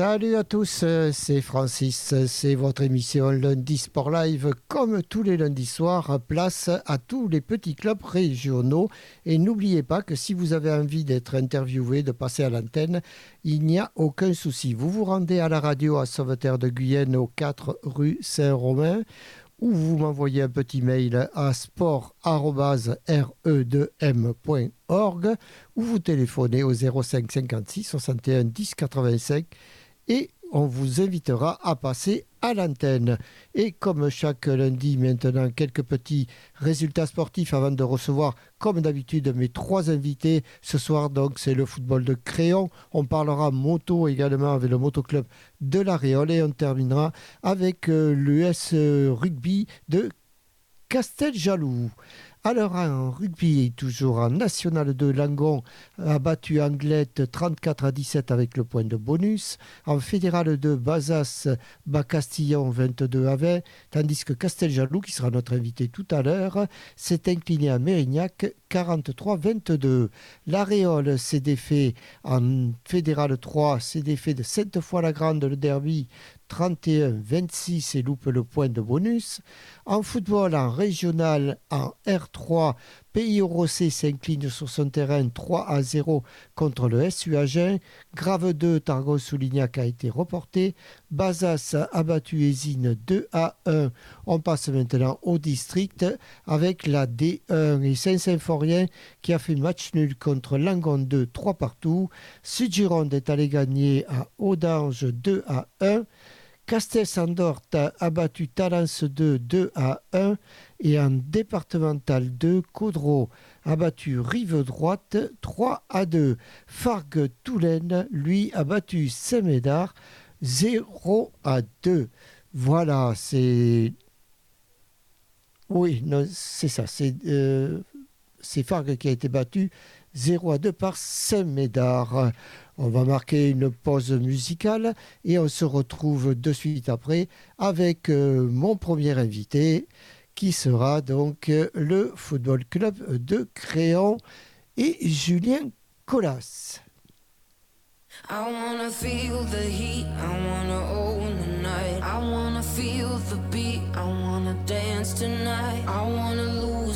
Salut à tous, c'est Francis, c'est votre émission Lundi Sport Live. Comme tous les lundis soirs, place à tous les petits clubs régionaux. Et n'oubliez pas que si vous avez envie d'être interviewé, de passer à l'antenne, il n'y a aucun souci. Vous vous rendez à la radio à Sauveterre de Guyenne au 4 rue Saint-Romain ou vous m'envoyez un petit mail à sport.re2m.org ou vous téléphonez au 05 56 61 10 85 et on vous invitera à passer à l'antenne. Et comme chaque lundi maintenant, quelques petits résultats sportifs avant de recevoir, comme d'habitude, mes trois invités. Ce soir, donc, c'est le football de Créon. On parlera moto également avec le motoclub de la Réole et on terminera avec euh, l'US rugby de Casteljaloux. Alors en rugby, toujours en National 2, Langon a battu Anglette 34 à 17 avec le point de bonus. En Fédéral 2, Bazas bat Castillon 22 à 20, tandis que Casteljaloux, qui sera notre invité tout à l'heure, s'est incliné à Mérignac 43-22. L'Aréole s'est défait en Fédéral 3, s'est défait de 7 fois la grande le derby 31-26 et loupe le point de bonus. En football, en régional, en R3, Pays Rossé s'incline sur son terrain 3 à 0 contre le SU Agen. Grave 2, Targon Soulignac a été reporté. Bazas a battu Esine 2 à 1. On passe maintenant au district avec la D1 et Saint-Symphorien qui a fait match nul contre Langon 2 3 partout. Sud-Gironde est allé gagner à Audange 2 à 1. Castel-Sandort a battu Talence 2 2 à 1 et en départemental 2, Caudreau a battu Rive Droite 3 à 2. Fargue Toulaine, lui, a battu Saint-Médard 0 à 2. Voilà, c'est. Oui, c'est ça. C'est euh, Fargue qui a été battu 0 à 2 par Saint-Médard. On va marquer une pause musicale et on se retrouve de suite après avec euh, mon premier invité qui sera donc euh, le Football Club de Créon et Julien Colas.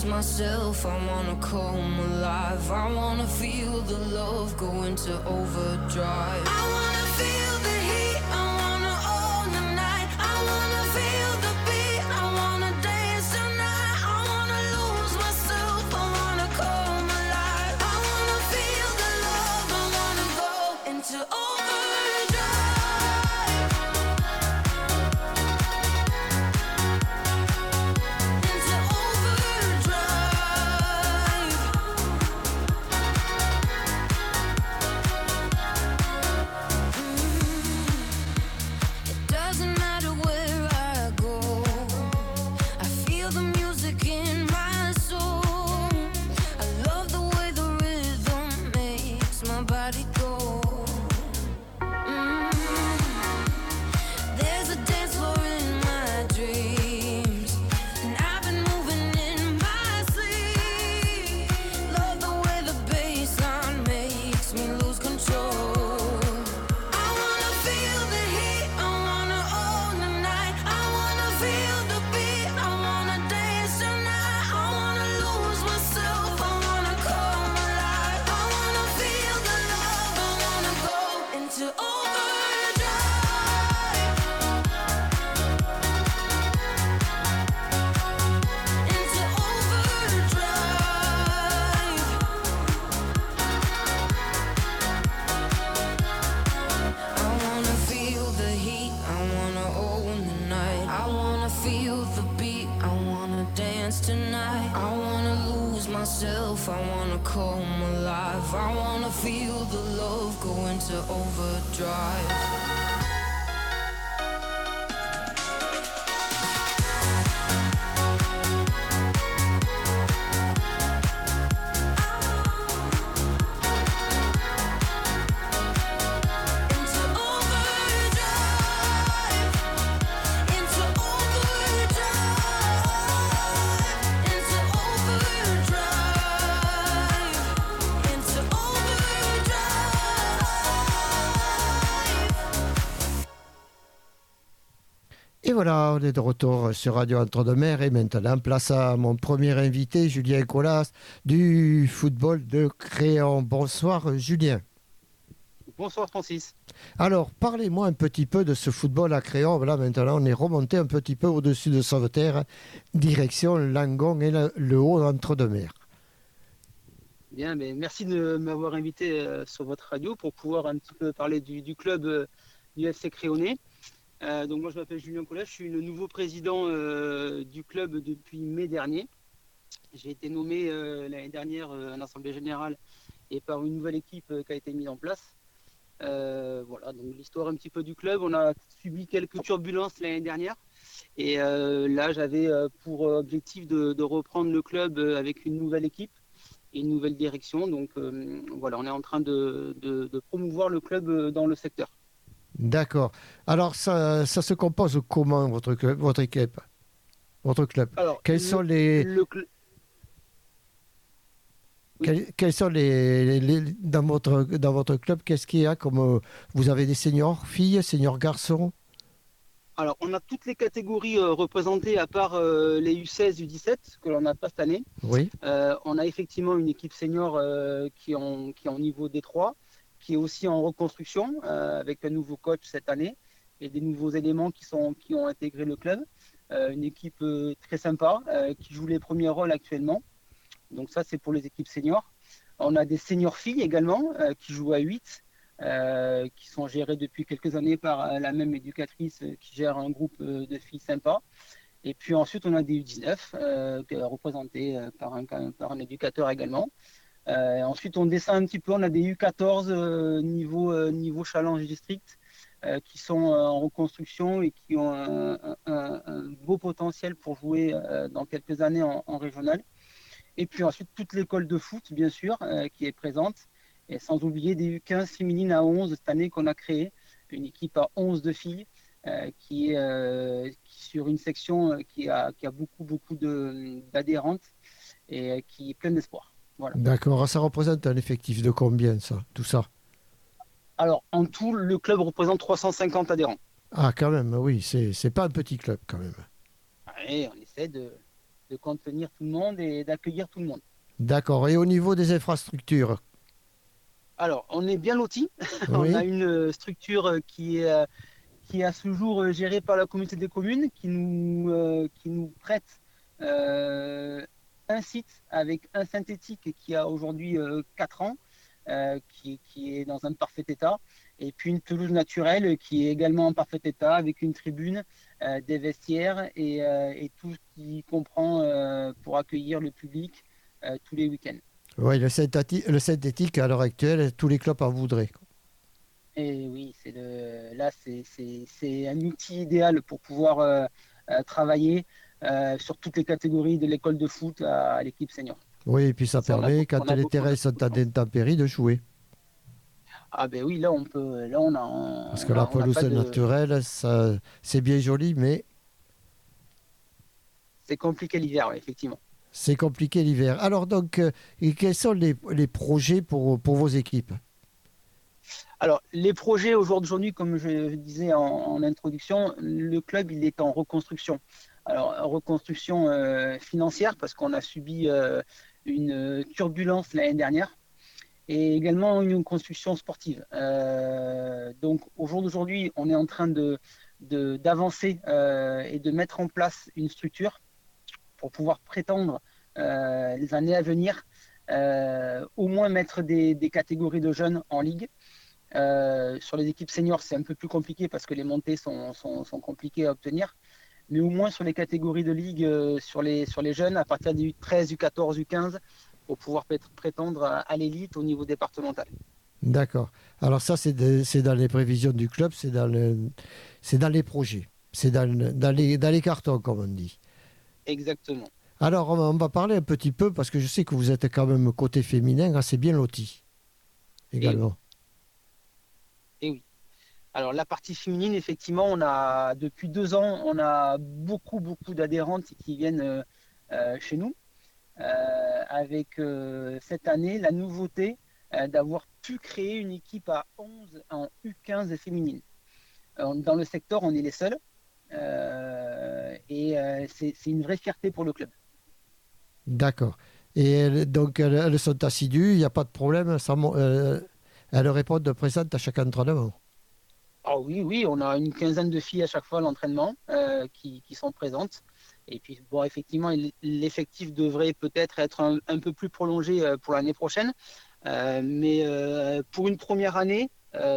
Myself, I wanna come alive. I wanna feel the love go into overdrive. I wanna feel voilà, on est de retour sur Radio Entre-deux-Mers et maintenant place à mon premier invité, Julien Colas du football de Créon. Bonsoir Julien. Bonsoir Francis. Alors, parlez-moi un petit peu de ce football à Créon. Voilà, maintenant on est remonté un petit peu au-dessus de Sauveterre, direction Langon et le, haut Entre-deux-Mers. Bien, mais merci de m'avoir invité euh, sur votre radio pour pouvoir un petit peu parler du, club euh, du FC Créonais. Euh, donc moi je m'appelle Julien Collet, je suis le nouveau président euh, du club depuis mai dernier. J'ai été nommé euh, l'année dernière à l'Assemblée Générale et par une nouvelle équipe qui a été mise en place. voilà, donc l'histoire un petit peu du club. On a subi quelques turbulences l'année dernière. Et là, j'avais pour objectif de, reprendre le club avec une nouvelle équipe et une nouvelle direction. Donc voilà, on est en train de promouvoir le club dans le secteur. D'accord. Alors, ça, ça, se compose comment, votre, club, votre équipe? Votre club? Quels sont les. Quels, sont les, dans votre dans votre club Qu'est-ce qu'il y a comme vous avez des seniors filles, seniors garçons? Alors on a toutes les catégories euh, représentées à part euh, les U16, U17 que l'on n'a pas cette année. Oui. Euh, on a effectivement une équipe senior qui est qui est en niveau D3 qui est aussi en reconstruction euh, avec un nouveau coach cette année et des nouveaux éléments qui, sont, qui ont intégré le club. Euh, une équipe euh, très sympa qui joue les premiers rôles actuellement. Donc ça, c'est pour les équipes seniors. On a des seniors filles également qui jouent à 8, qui sont gérées depuis quelques années par la même éducatrice qui gère un groupe de filles sympas. Et puis ensuite, on a des U19 représentés par un, par un éducateur également. Euh, ensuite, on descend un petit peu. On a des U14 euh, niveau, euh, niveau challenge district qui sont en reconstruction et qui ont un, beau potentiel pour jouer dans quelques années en, régional. Et puis ensuite, toute l'école de foot, bien sûr, qui est présente. Et sans oublier des U15 féminines à 11 cette année qu'on a créé, une équipe à 11 de filles qui est sur une section qui a, qui a beaucoup, beaucoup d'adhérentes et qui est pleine d'espoir. D'accord, ça représente un effectif de combien ça, tout ça? Alors en tout, le club représente 350 adhérents. Ah quand même, oui, c'est pas un petit club quand même. Oui, on essaie de, contenir tout le monde et d'accueillir tout le monde. D'accord, et au niveau des infrastructures? Alors, on est bien lotis. on a une structure qui est, qui est à ce jour gérée par la communauté des communes, qui nous, euh, qui nous prête euh, un site avec un synthétique qui a aujourd'hui 4 euh, ans, euh, qui, est dans un parfait état, et puis une pelouse naturelle qui est également en parfait état avec une tribune, euh, des vestiaires et, tout ce qui comprend pour accueillir le public tous les week-ends. Oui, le synthétique, à l'heure actuelle, tous les clubs en voudraient. Et oui, c'est là, c'est un outil idéal pour pouvoir travailler euh, sur toutes les catégories de l'école de foot à, l'équipe senior. Oui, et puis ça, permet, quand les terrains sont à intempéries, de jouer. Ah ben oui, là on peut, là on a. Parce que la pelouse naturelle, ça, c'est bien joli, mais. C'est compliqué l'hiver, effectivement. C'est compliqué l'hiver. Alors donc, euh, quels sont les, les, projets pour, pour vos équipes? Alors, les projets aujourd'hui, comme je disais en, en, introduction, le club il est en reconstruction. Alors, reconstruction euh, financière, parce qu'on a subi euh, une turbulence l'année dernière, et également une construction sportive. Euh, donc, au jour d'aujourd'hui, on est en train de, d'avancer et de mettre en place une structure pour pouvoir prétendre les années à venir, au moins mettre des, catégories de jeunes en ligue. sur les équipes seniors, c'est un peu plus compliqué parce que les montées sont, sont compliquées à obtenir mais au moins sur les catégories de ligue, euh, sur, les, sur les jeunes, à partir du 13, du 14, du 15, pour pouvoir prétendre à, l'élite au niveau départemental. D'accord. Alors ça, c'est dans les prévisions du club, c'est dans, le, dans les projets, c'est dans, dans, les, dans les cartons, comme on dit. Exactement. Alors, on va parler un petit peu, parce que je sais que vous êtes quand même côté féminin assez bien loti, également. Alors la partie féminine, effectivement, on a depuis deux ans, on a beaucoup beaucoup d'adhérentes qui viennent euh, euh, chez nous. Euh, avec cette année la nouveauté d'avoir pu créer une équipe à 11 en U15 féminine. dans le secteur, on est les seuls. et c'est une vraie fierté pour le club. D'accord. Et donc, elles, sont assidues, il n'y a pas de problème. Ça, elles répondent présentes à chaque entraînement. Ah oui, oui, on a une quinzaine de filles à chaque fois à l'entraînement qui, sont présentes. Et puis, bon, effectivement, l'effectif devrait peut-être être un, peu plus prolongé euh, pour l'année prochaine. Euh, mais euh, pour une première année,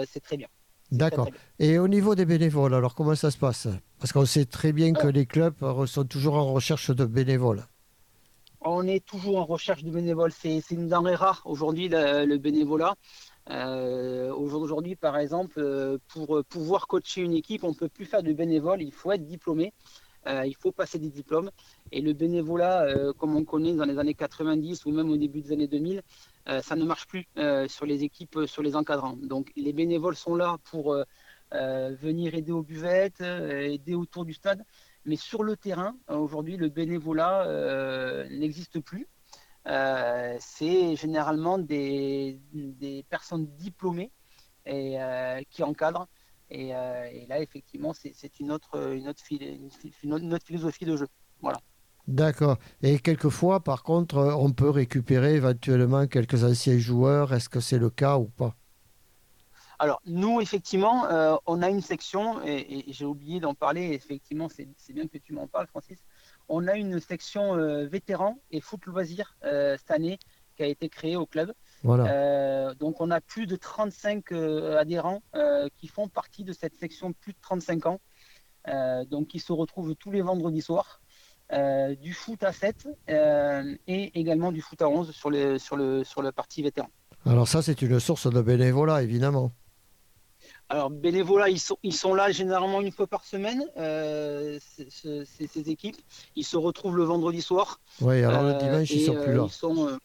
c'est très bien. D'accord. Et au niveau des bénévoles, alors comment ça se passe? Parce qu'on sait très bien que les clubs sont toujours en recherche de bénévoles. On est toujours en recherche de bénévoles. C'est une denrée rare aujourd'hui, le, bénévolat. Aujourd'hui, par exemple, pour pouvoir coacher une équipe, on ne peut plus faire de bénévoles, il faut être diplômé. Euh, il faut passer des diplômes. Et le bénévolat, euh, comme on connaît dans les années 90 ou même au début des années 2000, euh, ça ne marche plus sur les équipes, sur les encadrants. Donc les bénévoles sont là pour venir aider aux buvettes, aider autour du stade. Mais sur le terrain, aujourd'hui, le bénévolat n'existe plus. C'est généralement des, personnes diplômées et, qui encadrent euh, et, là, effectivement, c'est une autre, une, autre, une, philosophie de jeu. Voilà. D'accord. Et quelquefois, par contre, on peut récupérer éventuellement quelques anciens joueurs. Est-ce que c'est le cas ou pas? Alors, nous, effectivement, euh, on a une section, et, j'ai oublié d'en parler, effectivement, c'est bien que tu m'en parles, Francis. On a une section euh, vétérans et foot loisirs cette année qui a été créée au club. Euh, donc on a plus de 35 euh, adhérents euh, qui font partie de cette section plus de 35 ans. donc qui se retrouvent tous les vendredis soirs. du foot à 7 et également du foot à 11 sur, les, sur, le, sur la partie vétéran. Alors ça, c'est une source de bénévolat, évidemment. Alors, bénévolat, ils sont, ils sont là généralement une fois par semaine, ces, équipes. Ils se retrouvent le vendredi soir. Oui, alors le dimanche, ils sont plus là. Ils sont,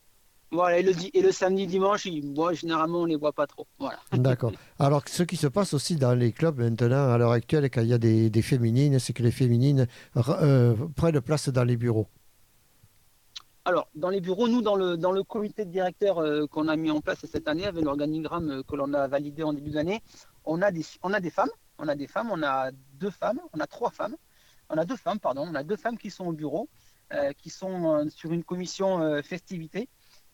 voilà, et le, et le samedi, dimanche, moi, généralement, on ne les voit pas trop. Voilà. D'accord. Alors, ce qui se passe aussi dans les clubs maintenant, à l'heure actuelle, quand il y a des, des féminines, c'est que les féminines euh, prennent place dans les bureaux. Alors, dans les bureaux, nous, dans le, dans le comité de directeurs euh, qu'on a mis en place cette année, avec l'organigramme euh, que l'on a validé en début d'année, on, a des, on a des femmes. On a des femmes, on a deux femmes, on a trois femmes. On a deux femmes, pardon. On a deux femmes qui sont au bureau, qui sont sur une commission festivité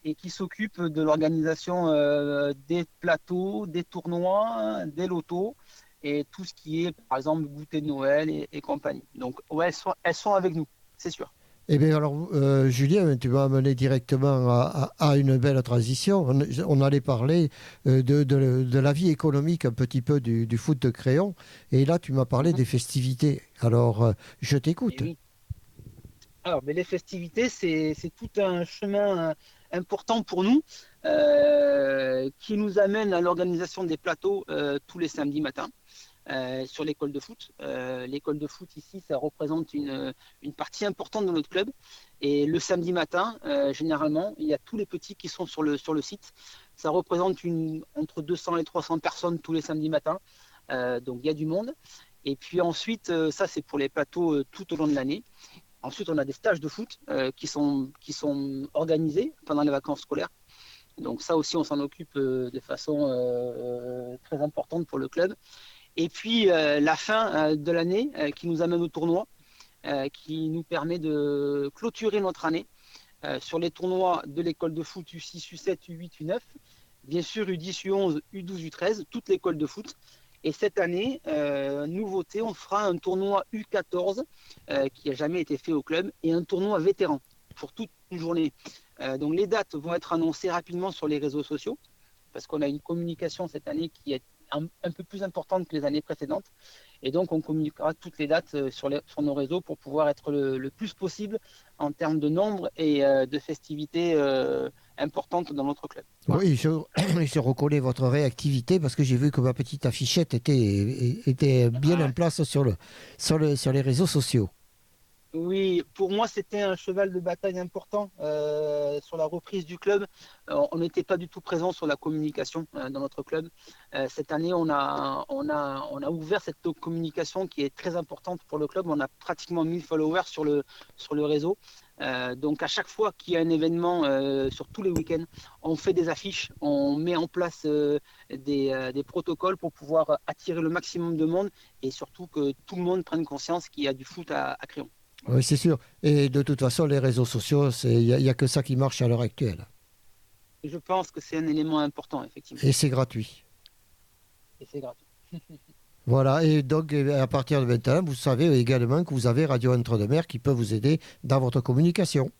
et qui s'occupe de l'organisation euh, des plateaux, des tournois, des lotos et tout ce qui est, par exemple, goûter de Noël et, compagnie. Donc, elles sont, elles sont avec nous, c'est sûr. Eh bien, alors, euh, Julien, tu m'as amené directement à, une belle transition. On, allait parler euh, de, la vie économique un petit peu du, foot de crayon. Et là, tu m'as parlé des festivités. Alors, je t'écoute. Alors, mais les festivités, c'est tout un chemin important pour nous euh, qui nous amène à l'organisation des plateaux euh, tous les samedis matins. Euh, sur l'école de foot. l'école de foot ici, ça représente une, une, partie importante de notre club. Et le samedi matin, généralement, il y a tous les petits qui sont sur le, sur le site. Ça représente une, entre 200 et 300 personnes tous les samedis matins. donc il y a du monde. Et puis ensuite, ça c'est pour les plateaux tout au long de l'année. Ensuite, on a des stages de foot euh, qui, sont, qui sont organisés pendant les vacances scolaires. Donc ça aussi, on s'en occupe euh, de façon euh, très importante pour le club. Et puis la fin de l'année qui nous amène au tournoi, qui nous permet de clôturer notre année sur les tournois de l'école de foot U6, U7, U8, U9, bien sûr U10, U11, U12, U13, toute l'école de foot. Et cette année, euh, nouveauté, on fera un tournoi U14 euh, qui n'a jamais été fait au club et un tournoi vétéran pour toute une journée. Euh, donc les dates vont être annoncées rapidement sur les réseaux sociaux parce qu'on a une communication cette année qui est un, peu plus importante que les années précédentes. Et donc on communiquera toutes les dates sur, nos réseaux pour pouvoir être le, plus possible en termes de nombre et de festivités importante dans notre club. Oui, je, je, reconnais votre réactivité parce que j'ai vu que ma petite affichette était, était bien en place sur, le, sur, le, sur les réseaux sociaux. Oui, pour moi, c'était un cheval de bataille important euh, sur la reprise du club. Euh, on n'était pas du tout présent sur la communication euh, dans notre club. cette année, on a, ouvert cette communication qui est très importante pour le club. On a pratiquement 1000 followers sur le, réseau. donc, à chaque fois qu'il y a un événement sur tous les week-ends, on fait des affiches, on met en place des, des, protocoles pour pouvoir attirer le maximum de monde et surtout que tout le monde prenne conscience qu'il y a du foot à, à Créon. Oui, c'est sûr. Et de toute façon, les réseaux sociaux, il n'y a, que ça qui marche à l'heure actuelle. Je pense que c'est un élément important, effectivement. Et c'est gratuit. Et c'est gratuit. voilà, et donc à partir de maintenant, vous savez également que vous avez Radio Entre-deux-Mer qui peut vous aider dans votre communication.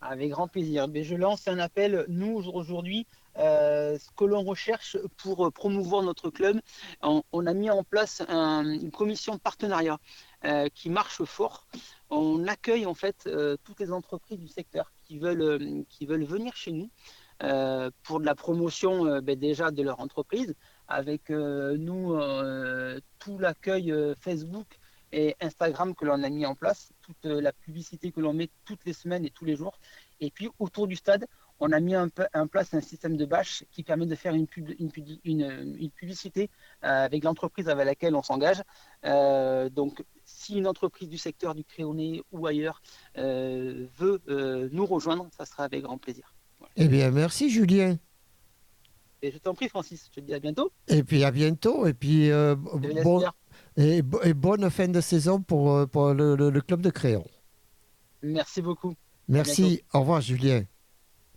Avec grand plaisir. Mais je lance un appel, nous, aujourd'hui, euh, ce que l'on recherche pour promouvoir notre club. On, a mis en place une commission partenariat euh, qui marche fort on accueille en fait euh, toutes les entreprises du secteur qui veulent, euh, qui veulent venir chez nous euh, pour de la promotion ben, déjà de leur entreprise, avec nous tout l'accueil Facebook et Instagram que l'on a mis en place, toute la publicité que l'on met toutes les semaines et tous les jours. Et puis autour du stade, on a mis en, place un système de bâche qui permet de faire une, une, publicité avec l'entreprise avec laquelle on s'engage. donc si une entreprise du secteur du créoné ou ailleurs euh, veut euh, nous rejoindre, ça sera avec grand plaisir. Eh bien, merci Julien. Et je t'en prie, Francis. Je te dis à bientôt. Et puis à bientôt. Et puis euh, bon, et, bonne fin de saison pour, le, club de Créon. Merci beaucoup. Merci. Au revoir, Julien.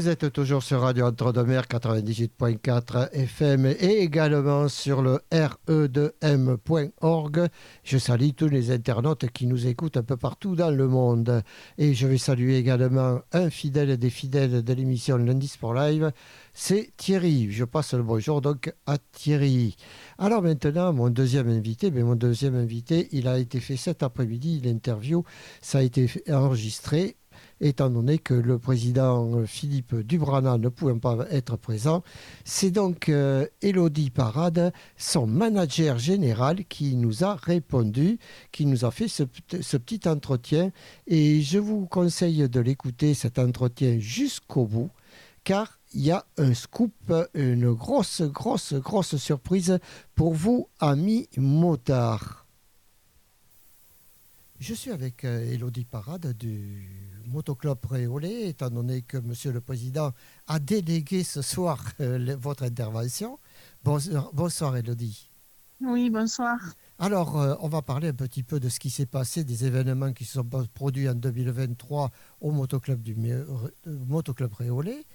Vous êtes toujours sur Radio Entre-deux-Mer 98.4 FM et également sur le re2m.org. Je salue tous les internautes qui nous écoutent un peu partout dans le monde. Et je vais saluer également un fidèle des fidèles de l'émission Lundi Sport Live, c'est Thierry. Je passe le bonjour donc à Thierry. Alors maintenant, mon deuxième invité, mais mon deuxième invité, il a été fait cet après-midi, l'interview, ça a été enregistré étant donné que le président Philippe Dubrana ne pouvant pas être présent. C'est donc Elodie Parade, son manager général, qui nous a répondu, qui nous a fait ce, ce petit entretien. Et je vous conseille de l'écouter, cet entretien, jusqu'au bout, car il y a un scoop, une grosse, grosse, grosse surprise pour vous, amis motards. Je suis avec Elodie Parade du Motoclub Réolé, étant donné que Monsieur le Président a délégué ce soir euh, votre intervention. Bonsoir, bonsoir Elodie. Oui, bonsoir. Alors, euh, on va parler un petit peu de ce qui s'est passé, des événements qui se sont produits en 2023 au Motoclub, du, euh, Motoclub Réolé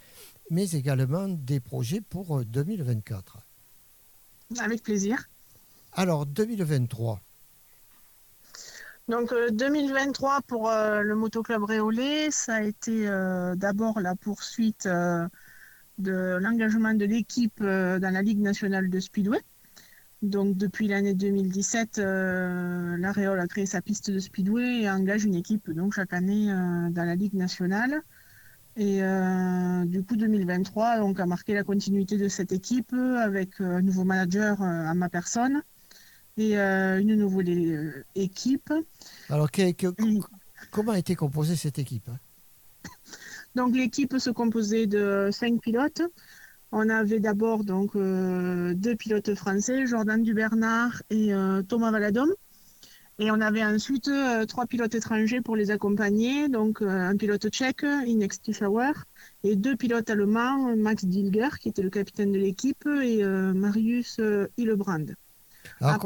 mais également des projets pour 2024. Avec plaisir. Alors, 2023. Donc, 2023 pour euh, le Motoclub Réolé, ça a été euh, d'abord la poursuite euh, de l'engagement de l'équipe dans la Ligue nationale de Speedway. Donc, depuis l'année 2017, la Réole a créé sa piste de Speedway et engage une équipe donc, chaque année dans la Ligue nationale. Et euh, du coup, 2023 donc, a marqué la continuité de cette équipe avec euh, un nouveau manager euh, à ma personne et une nouvelle équipe. Alors, comment a été composée cette équipe hein? Donc, l'équipe se composait de cinq pilotes. On avait d'abord donc deux pilotes français, Jordan Dubernard et Thomas Valadom. Et on avait ensuite euh, trois pilotes étrangers pour les accompagner, donc euh, un pilote tchèque, Inex Tischauer, et deux pilotes allemands, Max Dilger, qui était le capitaine de l'équipe, et euh, Marius Hillebrand. Alors,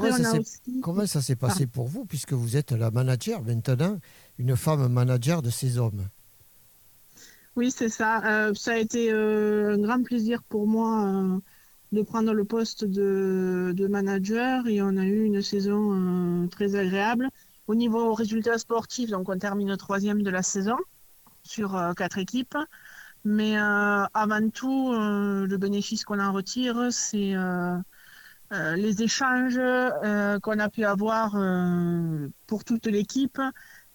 comment, ça s'est passé pour vous, puisque vous êtes la manager maintenant, une femme manager de ces hommes? Oui, c'est ça. ça a été un grand plaisir pour moi de prendre le poste de, manager et on a eu une saison euh, très agréable. Au niveau résultats sportifs, donc on termine troisième de la saison sur euh, quatre équipes. Mais euh, avant tout, le bénéfice qu'on en retire, c'est les échanges qu'on a pu avoir pour toute l'équipe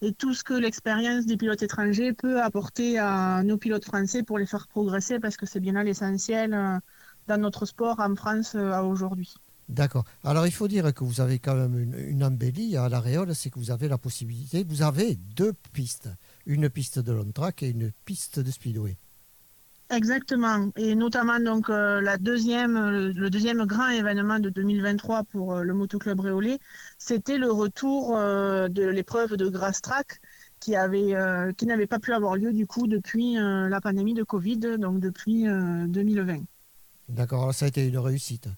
et tout ce que l'expérience des pilotes étrangers peut apporter à nos pilotes français pour les faire progresser parce que c'est bien là l'essentiel dans notre sport en France euh, aujourd'hui. D'accord. Alors il faut dire que vous avez quand même une, embellie à l'Aréole, c'est que vous avez la possibilité, vous avez deux pistes, une piste de long track et une piste de speedway. Exactement, et notamment donc euh, la deuxième, le, deuxième grand événement de 2023 pour euh, le motoclub Réolé, c'était le retour de l'épreuve de Grass Track qui avait, qui n'avait pas pu avoir lieu du coup depuis la pandémie de Covid, donc depuis 2020. D'accord, ça a été une réussite.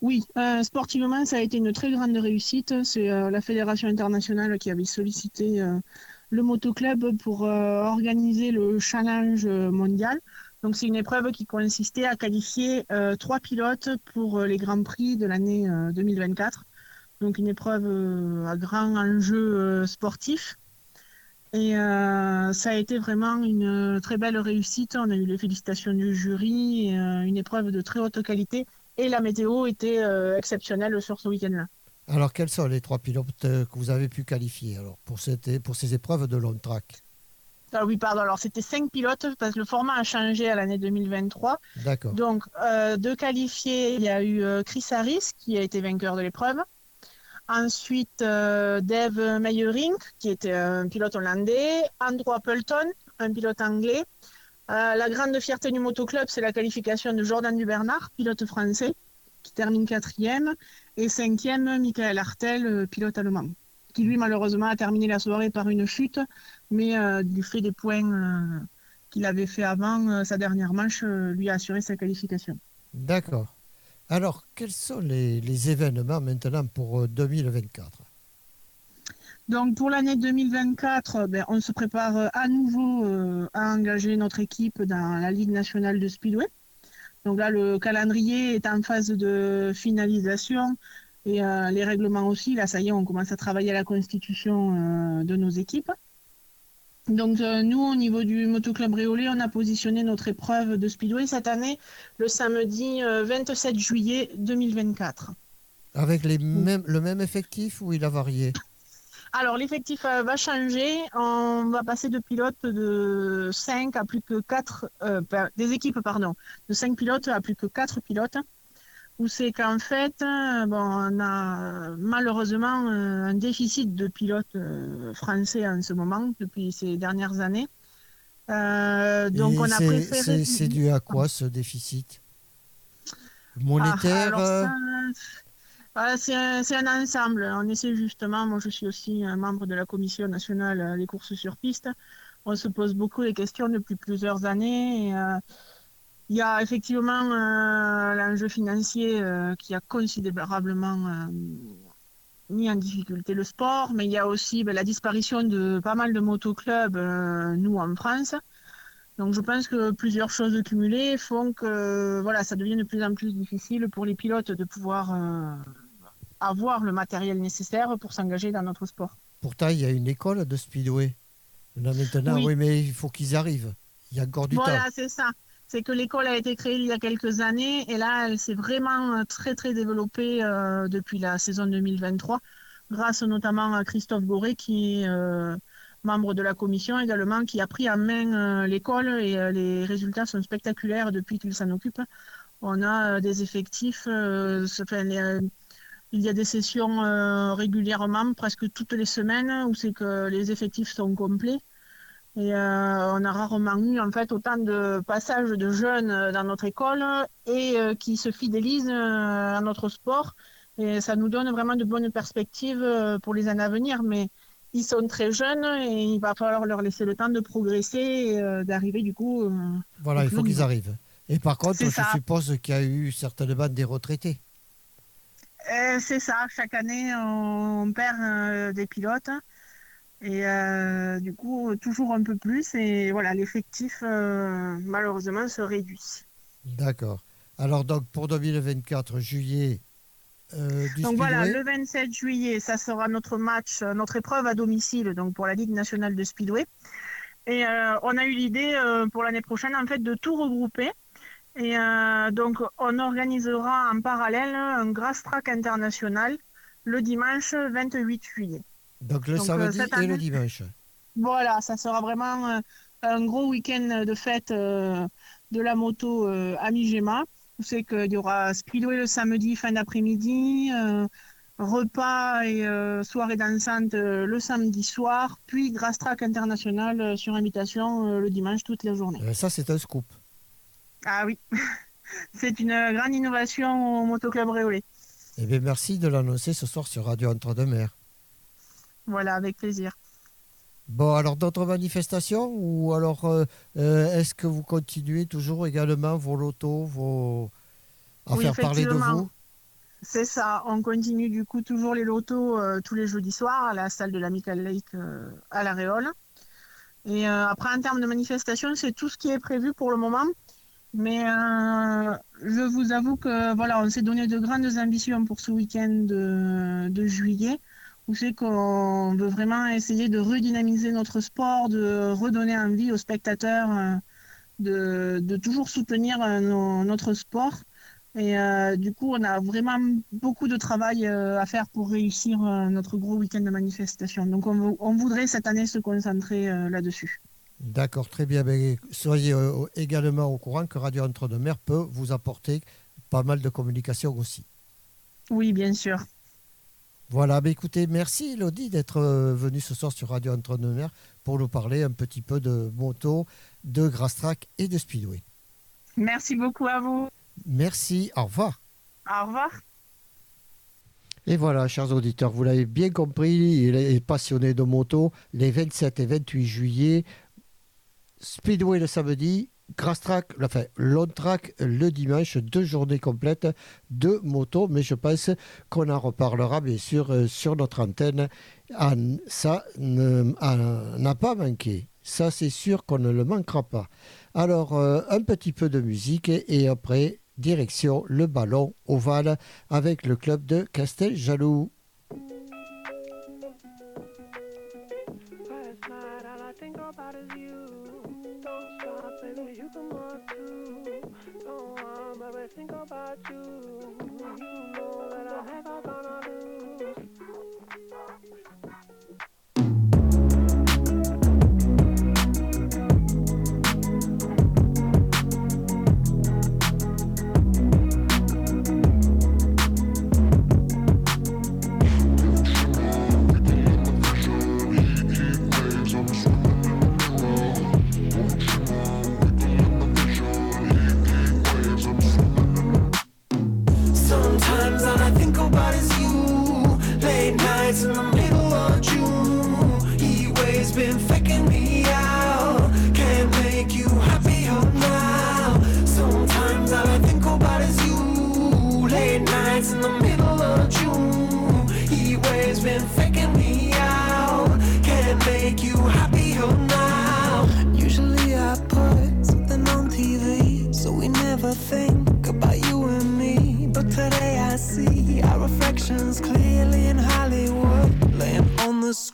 Oui, euh, sportivement, ça a été une très grande réussite. C'est euh, la Fédération internationale qui avait sollicité euh, le motoclub pour organiser le challenge mondial. Donc, c'est une épreuve qui consistait à qualifier trois pilotes pour les Grands Prix de l'année 2024. Donc, une épreuve à grand enjeu sportif. Et euh, ça a été vraiment une très belle réussite. On a eu les félicitations du jury, euh, une épreuve de très haute qualité. Et la météo était euh, exceptionnelle sur ce week-end-là. Alors, quels sont les trois pilotes que vous avez pu qualifier alors, pour, cette, pour ces épreuves de long track? Ah oui, pardon. Alors, c'était cinq pilotes parce que le format a changé à l'année 2023. D'accord. Donc, de qualifiés, il y a eu Chris Harris qui a été vainqueur de l'épreuve. Ensuite, euh, Dave Meyering, qui était un pilote hollandais. Andrew Appleton, un pilote anglais. Euh, la grande fierté du motoclub, c'est la qualification de Jordan Dubernard, pilote français, qui termine quatrième. Et cinquième, Michael Hartel, euh, pilote allemand, qui lui, malheureusement, a terminé la soirée par une chute, mais du fait des points qu'il avait fait avant, sa dernière manche lui a assuré sa qualification. D'accord. Alors, quels sont les, événements maintenant pour 2024 euh, donc pour l'année 2024, euh, ben, on se prépare euh, à nouveau à engager notre équipe dans la Ligue nationale de Speedway. Donc là, le calendrier est en phase de finalisation et les règlements aussi. Là, ça y est, on commence à travailler à la constitution de nos équipes. Donc euh, nous, au niveau du motoclub Réolé, on a positionné notre épreuve de speedway cette année le samedi 27 euh, juillet 2024. Avec les mêmes, le même effectif ou il a varié? Alors, l'effectif euh, va changer. On va passer de pilotes de 5 à plus que 4, euh, des équipes, pardon, de 5 pilotes à plus que 4 pilotes. Où c'est qu'en fait, bon, on a malheureusement euh, un déficit de pilotes français en ce moment, depuis ces dernières années. Euh, donc, Et on a préféré. c'est- dû à quoi ce déficit? Monétaire Ah, alors euh, c'est un, ensemble. On essaie justement, moi je suis aussi un membre de la commission nationale euh, des courses sur piste. On se pose beaucoup les questions depuis plusieurs années. euh, il y a effectivement l'enjeu financier qui a considérablement mis en difficulté le sport, mais il y a aussi ben, la disparition de pas mal de motoclubs, nous en France. Donc je pense que plusieurs choses cumulées font que voilà, ça devient de plus en plus difficile pour les pilotes de pouvoir avoir le matériel nécessaire pour s'engager dans notre sport. Pourtant, il y a une école de speedway. Là maintenant, oui, Oui. mais il faut qu'ils arrivent. Il y a encore du voilà, temps. c'est ça. C'est que l'école a été créée il y a quelques années et là, elle s'est vraiment euh, très très développée euh, depuis la saison 2023, grâce notamment à Christophe Goré qui est euh, membre de la commission également, qui a pris en main euh, l'école et les résultats sont spectaculaires depuis qu'il s'en occupe. On a des effectifs, enfin, les, il y a des sessions euh, régulièrement, presque toutes les semaines, où c'est que les effectifs sont complets. Et euh, on a rarement eu en fait autant de passages de jeunes euh, dans notre école et euh, qui se fidélisent à notre sport. Et ça nous donne vraiment de bonnes perspectives pour les années à venir. Mais ils sont très jeunes et il va falloir leur laisser le temps de progresser et d'arriver du coup. Voilà, il faut qu'ils arrivent. Et par contre, je ça. suppose qu'il y a eu certainement des retraités. Euh, c'est ça, chaque année on perd euh, des pilotes et euh, du coup toujours un peu plus et voilà l'effectif euh, malheureusement se réduit. D'accord. Alors, donc, pour 2024, juillet, euh, du Donc voilà, le 27 juillet, ça sera notre match, notre épreuve à domicile donc pour la Ligue nationale de speedway. Et on a eu l'idée pour l'année prochaine en fait de tout regrouper. Et euh, donc on organisera en parallèle un Grass Track international le dimanche 28 juillet. Donc, le donc, euh, samedi et le dimanche. Voilà, ça sera vraiment euh, un gros week-end de fête de la moto à Mijema. Vous savez qu'il y aura speedway le samedi fin d'après-midi, euh, repas et euh, soirée dansante euh, le samedi soir, puis Grass Track international sur invitation le dimanche toute la journée. Ça, c'est un scoop. Ah oui, c'est une grande innovation au motoclub Réolé. Eh bien, merci de l'annoncer ce soir sur Radio Entre-deux-Mers. Voilà, avec plaisir. Bon, alors d'autres manifestations ou alors euh, euh, est-ce que vous continuez toujours également vos lotos, vos... à Oui, faire parler de vous? C'est ça, on continue du coup toujours les lotos euh, tous les jeudis soirs à la salle de l'Amical Lake euh, à La Réole. Et après, en termes de manifestation, c'est tout ce qui est prévu pour le moment. Mais euh, je vous avoue que voilà, on s'est donné de grandes ambitions pour ce week-end de, juillet, où c'est qu'on veut vraiment essayer de redynamiser notre sport, de redonner envie aux spectateurs euh, de, toujours soutenir euh, notre sport. Et du coup, on a vraiment beaucoup de travail à faire pour réussir notre gros week-end de manifestation. Donc, on, on voudrait cette année se concentrer là-dessus. D'accord, très bien. Ben, soyez euh, également au courant que Radio Entre-deux-Mers peut vous apporter pas mal de communication aussi. Oui, bien sûr. Voilà, ben, écoutez, merci Elodie d'être euh, venue ce soir sur Radio Entre-deux-Mers pour nous parler un petit peu de moto, de grass track et de speedway. Merci beaucoup à vous. Merci, au revoir. Au revoir. Et voilà, chers auditeurs, vous l'avez bien compris, il est passionné de moto. Les 27 et 28 juillet, Speedway le samedi, Grass Track, enfin Long Track le dimanche, deux journées complètes de moto. Mais je pense qu'on en reparlera bien sûr euh, sur notre antenne. Ah, ça ah, n'a pas manqué. Ça, c'est sûr qu'on ne le manquera pas. Alors, euh, un petit peu de musique et, et après, direction le ballon ovale avec le club de Casteljaloux. Think about you. You know that I'm never gonna lose. nobody's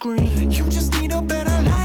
screen. You just need a better life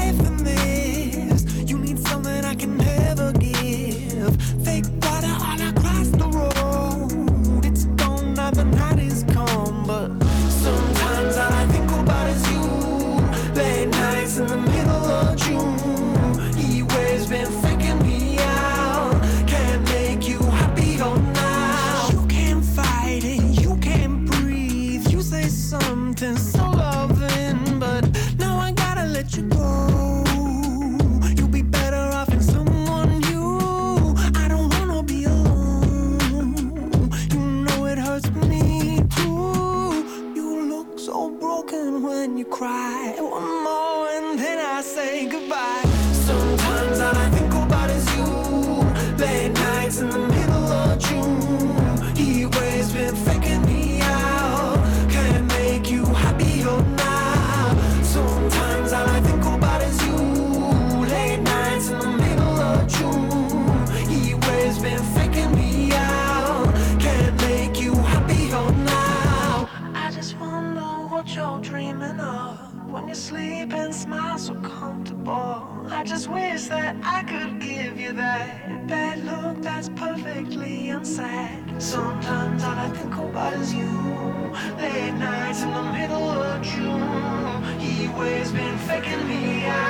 is you. Late nights in the middle of June. He waves been faking me out.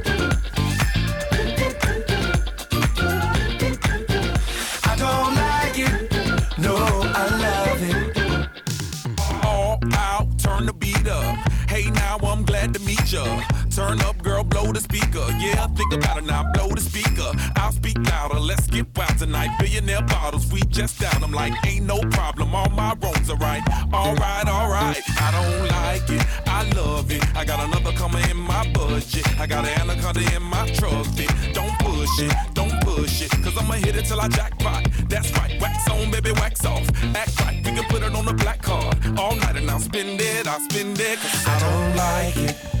Ya. Turn up, girl, blow the speaker. Yeah, think about it now, blow the speaker. I'll speak louder, let's get wild tonight. Billionaire bottles, we just down. I'm like, ain't no problem, all my wrongs are right. Alright, alright, I don't like it, I love it. I got another coming in my budget. I got an anaconda in my fit. Don't push it, don't push it, cause I'ma hit it till I jackpot. That's right, wax on, baby, wax off. Act right, we can put it on the black card. All night and I'll spend it, I'll spend it. Cause I don't like it.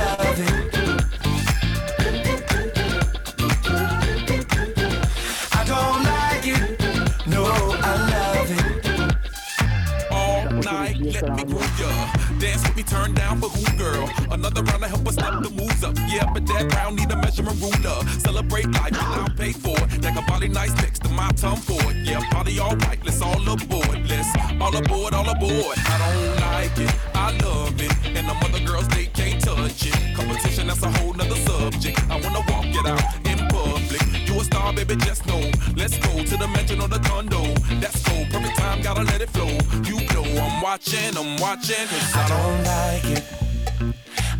Dance with me, turned down for who, girl? Another round to help us step the moves up. Yeah, but that round need a measuring ruler. Celebrate life and I'll pay for it. That body nice next to my tongue for it. Yeah, party all right, let's all aboard. Let's all aboard, all aboard. I don't like it, I love it. And the other girls, they can't touch it. Competition, that's a whole nother subject. I wanna walk it out public. You a star, baby, just know. Let's go to the mansion or the condo. That's cool, perfect time, gotta let it flow. You know I'm watching, I'm watching. Cause I don't like it.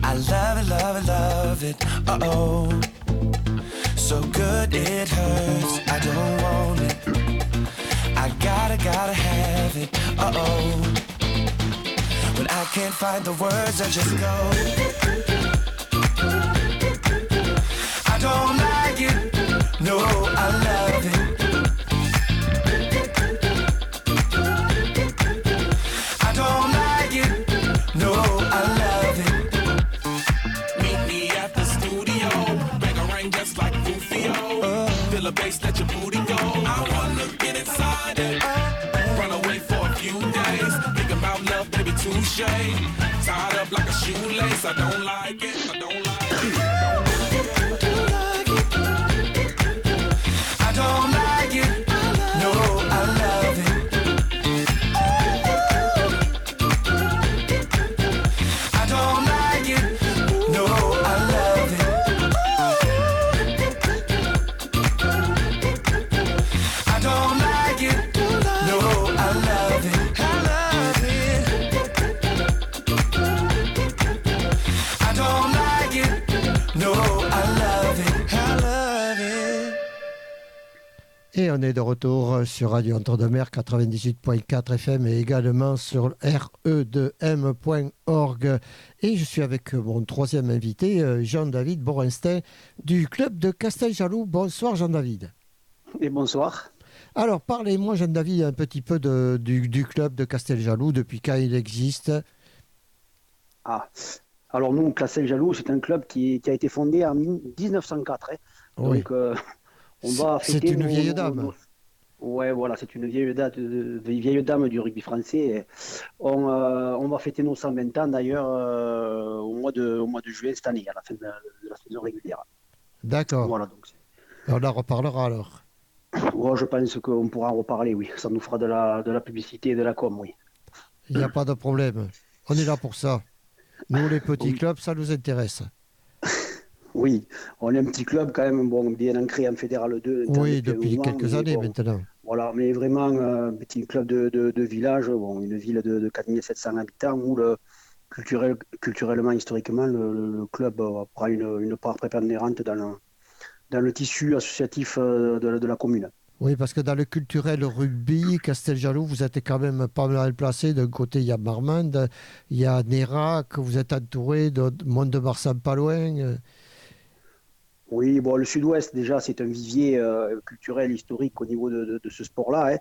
I love it, love it, love it. Uh oh. So good it hurts. I don't want it. I gotta, gotta have it. Uh oh. When I can't find the words, I just go. I don't like it. No, I love it. I don't like it. No, I love it. Meet me at the studio. Bang a ring just like Rufio. Feel a bass, let your booty go. I wanna get inside it. Run away for a few days. Think about love, baby, touche. Tied up like a shoelace. I don't like Et on est de retour sur Radio Entre-deux-Mers 98.4 FM et également sur re2m.org. Et je suis avec mon troisième invité, euh, Jean-David Borenstein du club de Casteljaloux. Bonsoir Jean-David. Et bonsoir. Alors parlez-moi Jean-David un petit peu de- du, du club de Casteljaloux, depuis quand il existe? Ah. Alors nous, Classel Jaloux, c'est un club qui, qui a été fondé en 1904. hein. Oui. Donc euh, C'est fêter une vieille nos- dame. nos- Ouais, voilà, c'est une vieille dame, vieille dame du rugby français. On, euh, on va fêter nos 120 ans d'ailleurs euh, au, mois de, au mois de juillet cette année, à la fin de la, de la saison régulière. D'accord. Voilà, donc On en reparlera alors. Ouais, je pense qu'on pourra en reparler, oui. Ça nous fera de la, de la publicité et de la com, oui. Il n'y a pas de problème. On est là pour ça. Nous, les petits Oui. clubs, ça nous intéresse. Oui, on est un petit club quand même, bon, bien ancré en Fédéral 2. Oui, depuis moment, quelques années bon, maintenant. Voilà, mais vraiment euh, un petit club de, de, de village, bon, une ville de, de 4700 habitants où le, culturel, culturellement, historiquement, le, club euh, prend une, une part prépondérante dans le, dans le tissu associatif euh, de, la- de commune. Oui, parce que dans le culturel rugby, Casteljaloux, vous êtes quand même pas mal placé. D'un côté, il y a Marmande, il y a Nérac, vous êtes entouré de Mont-de-Marsan pas loin. Oui, bon, le sud-ouest, déjà, c'est un vivier euh, culturel, historique au niveau de, ce sport-là. hein.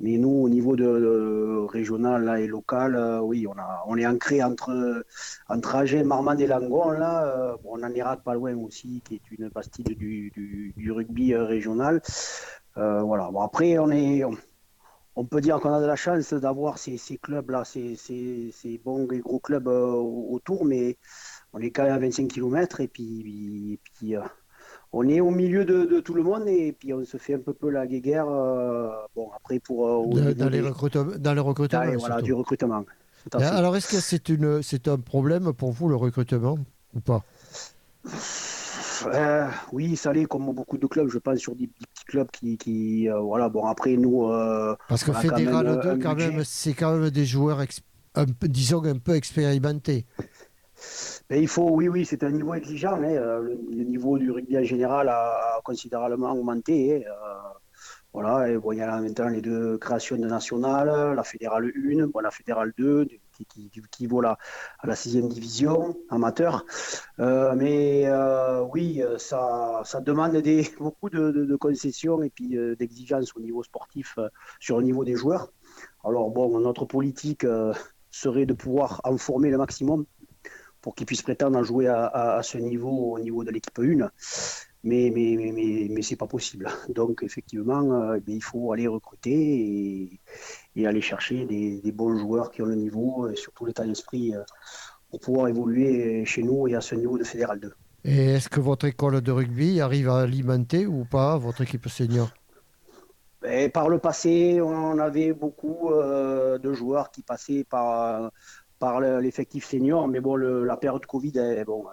Mais nous, au niveau de, régional là, et local, euh, oui, on, a, on est ancré entre, entre Agen, Marmande et Langon. Là, euh, bon, on en est pas loin aussi, qui est une bastide du, du, rugby régional. Voilà. Bon, après, on est. on- peut dire qu'on a de la chance d'avoir ces, ces clubs-là, ces, ces, ces bons et gros clubs autour, mais on est quand même à 25 km et puis, et puis on est au milieu de, de tout le monde et puis on se fait un peu, peu la guéguerre. euh, bon, après, pour. euh, dans, les recrutements, dans le recrutement. dans les- voilà, du recrutement. Alors, est-ce que c'est une, c'est un problème pour vous, le recrutement, ou pas? Euh, oui, ça l'est comme beaucoup de clubs, je pense, sur des, des petits clubs qui. qui voilà, bon, après, nous. Parce que Fédéral même, euh, 2, un quand même, c'est quand même des joueurs, un disons, un peu expérimentés. Il faut, oui, oui, c'est un niveau exigeant. hein. Euh, Le, niveau du rugby en général a, considérablement augmenté. hein. Euh, voilà, et il y a maintenant les deux créations de nationales, la fédérale 1, bon, la fédérale 2, qui, qui équivaut à la sixième division amateur. Euh, mais oui, ça, ça demande des, beaucoup de, concessions et puis d'exigences au niveau sportif sur le niveau des joueurs. Alors bon, notre politique serait de pouvoir en former le maximum pour qu'ils puissent prétendre à jouer à, à- à ce niveau, au niveau de l'équipe 1. Mais, mais, mais, mais, mais c'est pas possible. Donc, effectivement, euh, eh il faut aller recruter et, et aller chercher des, des bons joueurs qui ont le niveau et surtout l'état d'esprit euh, pour pouvoir évoluer chez nous et à ce niveau de Fédéral 2. Et est-ce que votre école de rugby arrive à alimenter ou pas votre équipe senior? Et par le passé, on avait beaucoup euh, de joueurs qui passaient par, par le- l'effectif senior, mais bon, le- la période Covid, eh, bon,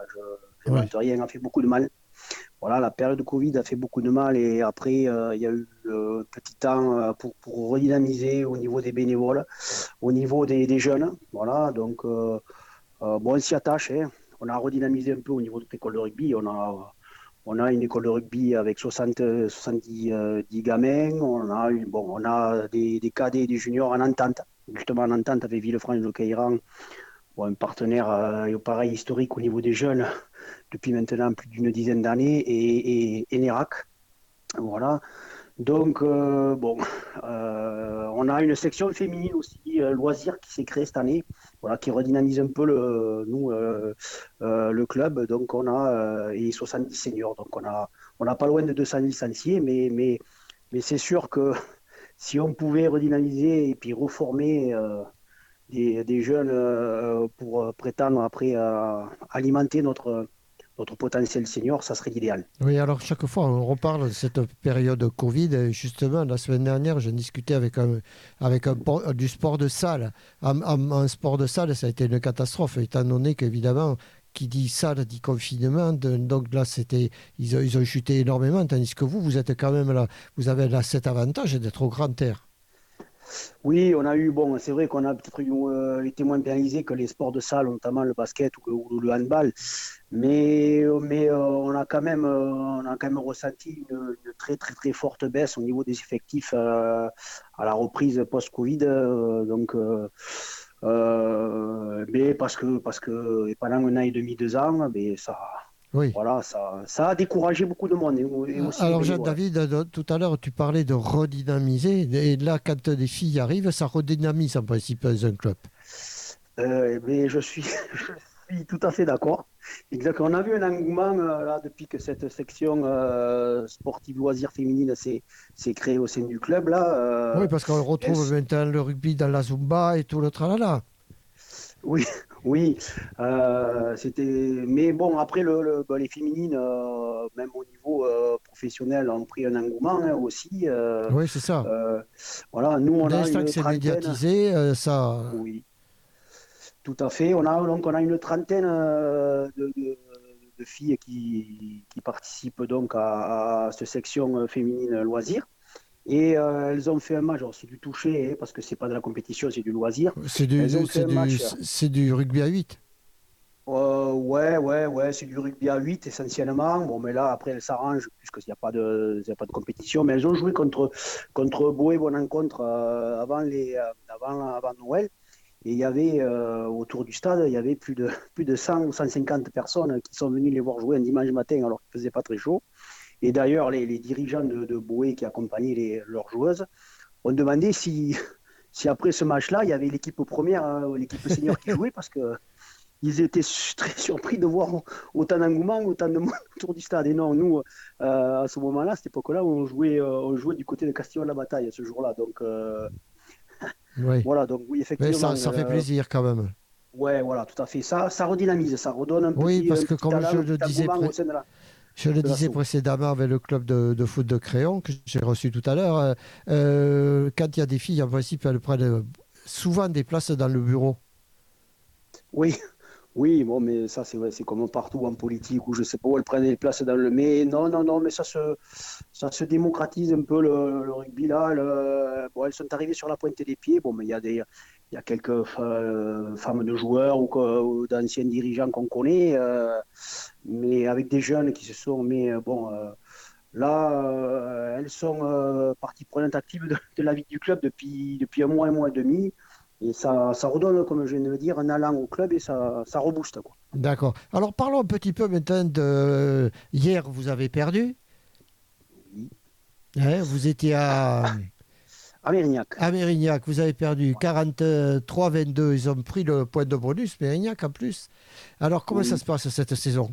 je Ouais. n'invente rien, a fait beaucoup de mal. Voilà, la période Covid a fait beaucoup de mal et après, euh, il y a eu euh, un petit temps euh, pour, pour redynamiser au niveau des bénévoles, au niveau des, des jeunes. Voilà, donc, euh, bon, on s'y attache. hein. On a redynamisé un peu au niveau de l'école de rugby. On a, on a une école de rugby avec 60, euh, 70 euh, 10 gamins. On a, une- bon, on a des, des cadets et des juniors en entente, justement en entente avec Villefranche de Caïran, un partenaire euh, pareil historique au niveau des jeunes depuis maintenant plus d'une dizaine d'années, et, et, et NERAC. Voilà. Donc, euh, bon, euh, on a une section féminine aussi, euh, loisir, qui s'est créée cette année, voilà, qui redynamise un peu le, nous, le club. Donc, on a et 70 seniors. Donc, on a, on pas loin de 200 licenciés, mais, mais, mais c'est sûr que si on pouvait redynamiser et puis reformer euh, des, des jeunes euh, pour euh, prétendre après alimenter notre, notre potentiel senior, ça serait l'idéal. Oui, alors chaque fois, on reparle de cette période Covid. Justement, la semaine dernière, j'ai discuté avec, un, avec un, du sport de salle. En- en sport de salle, ça a été une catastrophe, étant donné qu'évidemment, qui dit salle dit confinement. donc là, c'était, ils, ils ont chuté énormément, tandis que vous, vous êtes quand même là, vous avez là cet avantage d'être au grand air. Oui, on a eu, bon, c'est vrai qu'on a peut-être eu, euh, été moins pénalisé que les sports de salle, notamment le basket ou, le handball, mais, mais euh, on, a quand même, euh, on a quand même ressenti une, une très très très forte baisse au niveau des effectifs euh, à la reprise post-Covid. euh, donc, euh, euh, mais parce que, parce que pendant un an et demi, deux ans, mais ça, Oui. voilà, ça, ça a découragé beaucoup de monde. et- et aussi Alors, les Jean bénévoles. David, euh, tout à l'heure, tu parlais de redynamiser. Et là, quand des filles arrivent, ça redynamise en principe un club. Euh, mais je suis, je suis tout à fait d'accord. Exactement. On a vu un engouement euh, là depuis que cette section euh, sportive loisirs féminine s'est créée au sein du club là. euh, Oui, parce qu'on retrouve maintenant le rugby dans la Zumba et tout le tralala. Oui, oui. euh, c'était. Mais bon, après le, le- bah, les féminines, euh, même au niveau euh, professionnel, ont pris un engouement hein, aussi. Oui, c'est ça. voilà, nous on Dès a l'instant une que c'est médiatisé, ça. Oui, tout à fait. On a donc on a une trentaine euh, de, de- de filles qui, qui participent donc à, à cette section euh, féminine loisir. Et euh, elles ont fait un match. C'est du toucher hein, parce que c'est pas de la compétition, c'est du loisir. C'est du, rugby à 8. Euh, ouais, ouais, ouais, c'est du rugby à 8 essentiellement. Bon, mais là, après, elles s'arrangent puisqu'il n'y a, pas de- y a pas de compétition. Mais elles ont joué contre, contre Boé Bonencontre euh, avant, les, euh, avant, avant Noël. Et il y avait, euh, autour du stade, il y avait plus de, plus de 100 ou 150 personnes qui sont venues les voir jouer un dimanche matin alors qu'il ne faisait pas très chaud. Et d'ailleurs, les, dirigeants de, de Boé qui accompagnaient leurs joueuses ont demandé si, après ce match-là, il y avait l'équipe première, hein, l'équipe senior qui jouait parce que ils étaient très surpris de voir autant d'engouement, autant de monde autour du stade. Et non, nous, euh, à ce moment-là, à cette époque-là, on jouait, euh, on jouait du côté de Castillon-la-Bataille ce jour-là. Donc Oui. voilà, donc oui, Mais ça, ça fait euh, plaisir quand même. Ouais, voilà, tout à fait. Ça, ça redynamise, ça redonne un Oui, petit, parce que comme je le disais Je le disais précédemment avec le club de, de foot de Créon que j'ai reçu tout à l'heure. euh, euh, quand il y a des filles, en principe, elles prennent souvent des places dans le bureau. Oui, oui, bon, mais ça, c'est vrai, c'est comme partout en politique où je sais pas où elles prennent les places dans le. Mais non, non, non, mais ça se, ça se démocratise un peu le, rugby là. Bon, elles sont arrivées sur la pointe des pieds. Bon, mais il y a des, il y a quelques euh, femmes de joueurs ou, d'anciens dirigeants qu'on connaît, euh, mais avec des jeunes qui se sont. Mais euh, bon. Là, elles sont partie prenante active de, de la vie du club depuis, depuis un mois, un mois et demi. Et ça, ça redonne, comme je viens de le dire, un allant au club et ça, ça rebooste. Quoi. D'accord. Alors parlons un petit peu maintenant de. Hier, vous avez perdu. Oui. Hein, vous étiez à, À Mérignac. à Mérignac, vous avez perdu 43-22. Ils ont pris le point de bonus, Mérignac en plus. Alors comment Oui. ça se passe cette saison?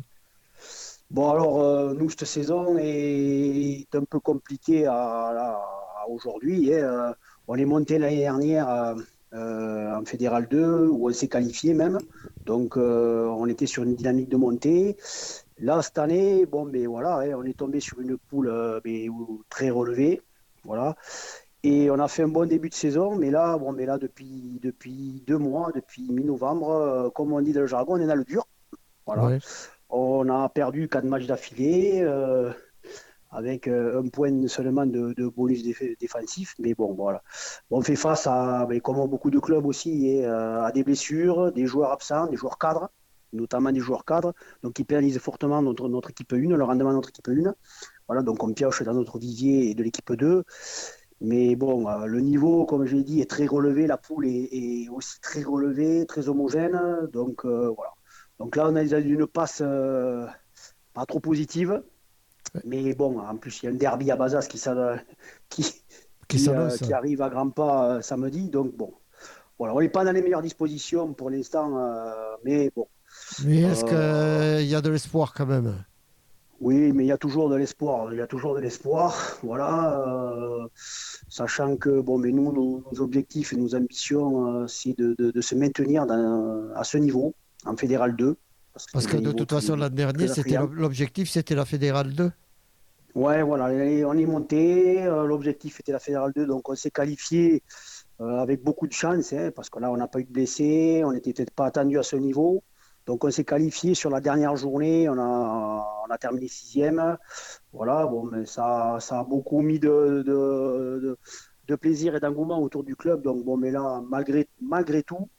Bon, alors, euh, nous, cette saison est un peu compliquée à, à- à aujourd'hui. hein. Euh, On est monté l'année dernière euh, euh, en Fédéral 2, où on s'est qualifié même. Donc, euh, on était sur une dynamique de montée. Là, cette année, bon, mais voilà, hein, on est tombé sur une poule euh, mais, très relevée. Voilà. Et on a fait un bon début de saison, mais là, bon, mais là depuis, depuis deux mois, depuis mi-novembre, euh, comme on dit dans le jargon, on est dans le dur. Voilà. Ouais. On a perdu quatre matchs d'affilée, euh, avec euh, un point seulement de, bonus déf- défensif. Mais bon, voilà. On fait face à, mais comme beaucoup de clubs aussi, euh, à des blessures, des joueurs absents, des joueurs cadres, notamment des joueurs cadres, donc qui pénalisent fortement notre, équipe 1, le rendement de notre équipe 1. Voilà, donc on pioche dans notre vivier de l'équipe 2. Mais bon, euh, le niveau, comme je l'ai dit, est très relevé. La poule est, est aussi très relevée, très homogène. Donc voilà. Donc là, on a une passe pas trop positive. Mais bon, en plus, il y a un derby à Bazas qui, s'an- qui, Qui qui, s'annonce. euh, qui arrive à grands pas euh, samedi. Donc bon, voilà, on n'est pas dans les meilleures dispositions pour l'instant. euh, mais bon, Mais est-ce qu'il y a de l'espoir quand même? Oui, mais il y a toujours de l'espoir. Il y a toujours de l'espoir. Voilà. sachant que bon, mais nous, nos, nos objectifs et nos ambitions, c'est de, de- de se maintenir dans- à ce niveau, en Fédéral 2. Parce que de toute façon, l'an dernier, c'était l'objectif, c'était la Fédérale 2. Ouais, voilà, on est monté. euh, L'objectif était la Fédérale 2, donc on s'est qualifié euh, avec beaucoup de chance, hein, parce que là, on n'a pas eu de blessés, on n'était peut-être pas attendu à ce niveau. Donc on s'est qualifié sur la dernière journée, on a, on a terminé sixième. Voilà, bon, mais ça, ça a beaucoup mis de, de, de- de plaisir et d'engouement autour du club. Donc bon, mais là, malgré, malgré tout,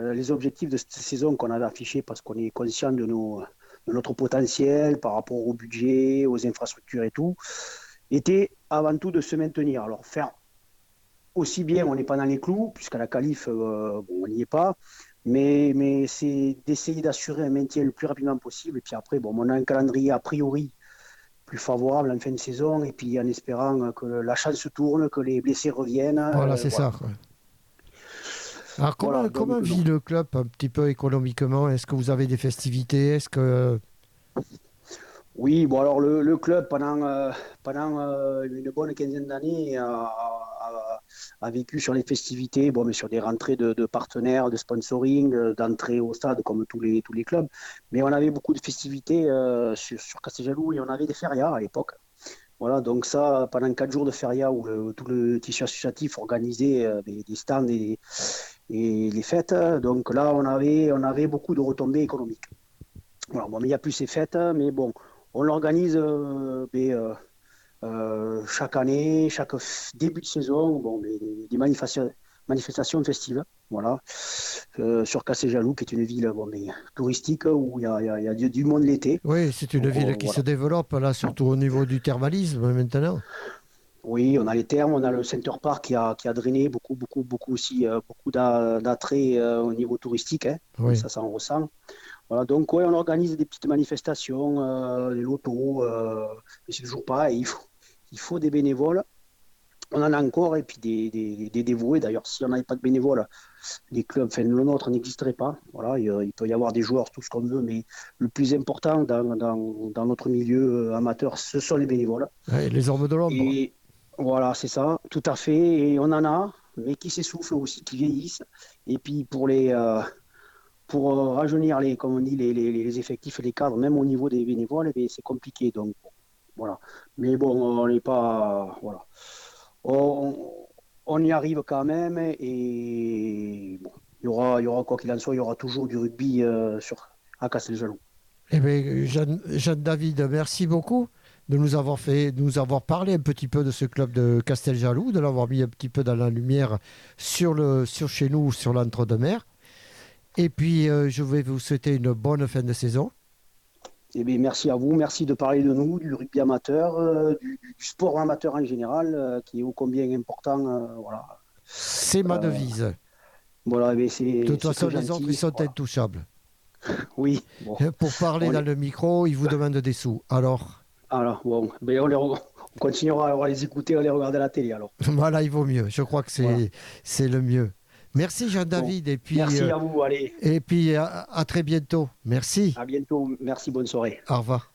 euh, les objectifs de cette saison qu'on avait affichés, parce qu'on est conscient de, nos, de notre potentiel par rapport au budget, aux infrastructures et tout, étaient avant tout de se maintenir. Alors faire aussi bien, on n'est pas dans les clous, puisqu'à la qualif, euh, bon, on n'y est pas, mais, mais c'est d'essayer d'assurer un maintien le plus rapidement possible. Et puis après, bon, on a un calendrier a priori plus favorable en fin de saison, et puis en espérant que la chance tourne, que les blessés reviennent. Voilà, euh, c'est voilà. ça. quoi. Alors, comment, Voilà, comment vit non. le club un petit peu économiquement? Est-ce que vous avez des festivités? Est-ce que. Oui, bon alors le, le club pendant, euh, pendant euh, une bonne quinzaine d'années a, a- a vécu sur les festivités, bon, mais sur des rentrées de, de partenaires, de sponsoring, euh, d'entrée au stade comme tous les, tous les clubs. Mais on avait beaucoup de festivités euh, sur, sur Casteljaloux et on avait des férias à l'époque. Voilà, donc ça, pendant quatre jours de feria où tout le tissu associatif organisait euh, des, des stands et, et les fêtes, donc là on avait, on avait beaucoup de retombées économiques. Voilà, bon, mais il n'y a plus ces fêtes, mais bon, on l'organise euh, euh, euh, chaque année, chaque début de saison, bon, des manifestations, manifestations festives, voilà, euh, sur Casteljaloux, qui est une ville bon, mais, touristique où il y a, il y a- il y a du, monde l'été. Oui, c'est une Oh, ville qui voilà. se développe, là, surtout au niveau du thermalisme maintenant. Oui, on a les thermes, on a le Center Park qui a, qui a drainé beaucoup, beaucoup, beaucoup aussi, euh, beaucoup d'a- d'attrait euh, au niveau touristique, hein. Oui. ça, ça en ressent. Voilà, donc ouais, on organise des petites manifestations, des lotos, mais c'est toujours pareil, il faut, il faut des bénévoles. On en a encore, et puis des, des, des dévoués. D'ailleurs, si on n'avait pas de bénévoles, les clubs, enfin, le nôtre n'existerait pas. Voilà, il, il peut y avoir des joueurs, tout ce qu'on veut, mais le plus important dans, dans, dans notre milieu euh, amateur, ce sont les bénévoles. Ouais, les hommes de l'ombre. Et voilà, c'est ça, tout à fait. Et on en a, mais qui s'essoufflent aussi, qui vieillissent. Et puis pour les euh, pour euh, rajeunir les, comme on dit, les, les, les effectifs et les cadres, même au niveau des bénévoles, eh c'est compliqué. Donc voilà. Mais bon, on n'est pas voilà. On, on y arrive quand même et bon, il y aura, il y aura quoi qu'il en soit, il y aura toujours du rugby euh, sur à Casteljaloux. Eh bien, Jeanne, Jeanne David, merci beaucoup de nous avoir fait, de nous avoir parlé un petit peu de ce club de Casteljaloux, de l'avoir mis un petit peu dans la lumière sur, le, sur chez nous, sur l'entre-deux-mer. Et puis, euh, je vais vous souhaiter une bonne fin de saison. Eh bien, merci à vous, merci de parler de nous, du rugby amateur, euh, du, du sport amateur en général, euh, qui est ô combien important. euh, voilà. C'est ma devise. Voilà, mais c'est. De toute façon, les autres, ils sont voilà. intouchables. Oui, bon. Pour parler On dans est- le micro, ils vous demandent des sous. Alors, Alors, bon, ben, on, les re- on continuera à les écouter, à les regarder à la télé alors. voilà, il vaut mieux. Je crois que c'est Voilà. c'est le mieux. Merci Jean-David. et puis, merci euh, à vous, allez, et puis à- à très bientôt. Merci. à bientôt, merci, bonne soirée. Au revoir.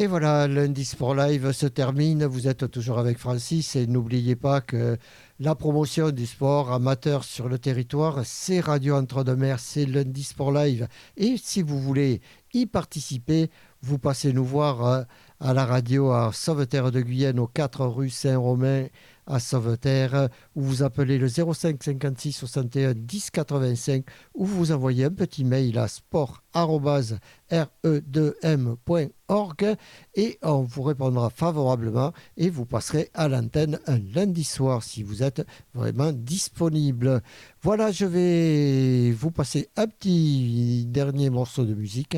Et voilà, lundi Sport Live se termine. Vous êtes toujours avec Francis et n'oubliez pas que la promotion du sport amateur sur le territoire, c'est Radio Entre-deux-Mers, c'est lundi Sport Live. Et si vous voulez y participer, vous passez nous voir euh, à la radio à Sauveterre de Guyenne, au 4 rue Saint-Romain à Sauveterre, ou vous appelez le 05 56 61 10 85, ou vous envoyez un petit mail à sport.re2m.org et on vous répondra favorablement et vous passerez à l'antenne un lundi soir si vous êtes vraiment disponible. Voilà, je vais vous passer un petit dernier morceau de musique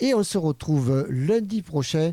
et on se retrouve lundi prochain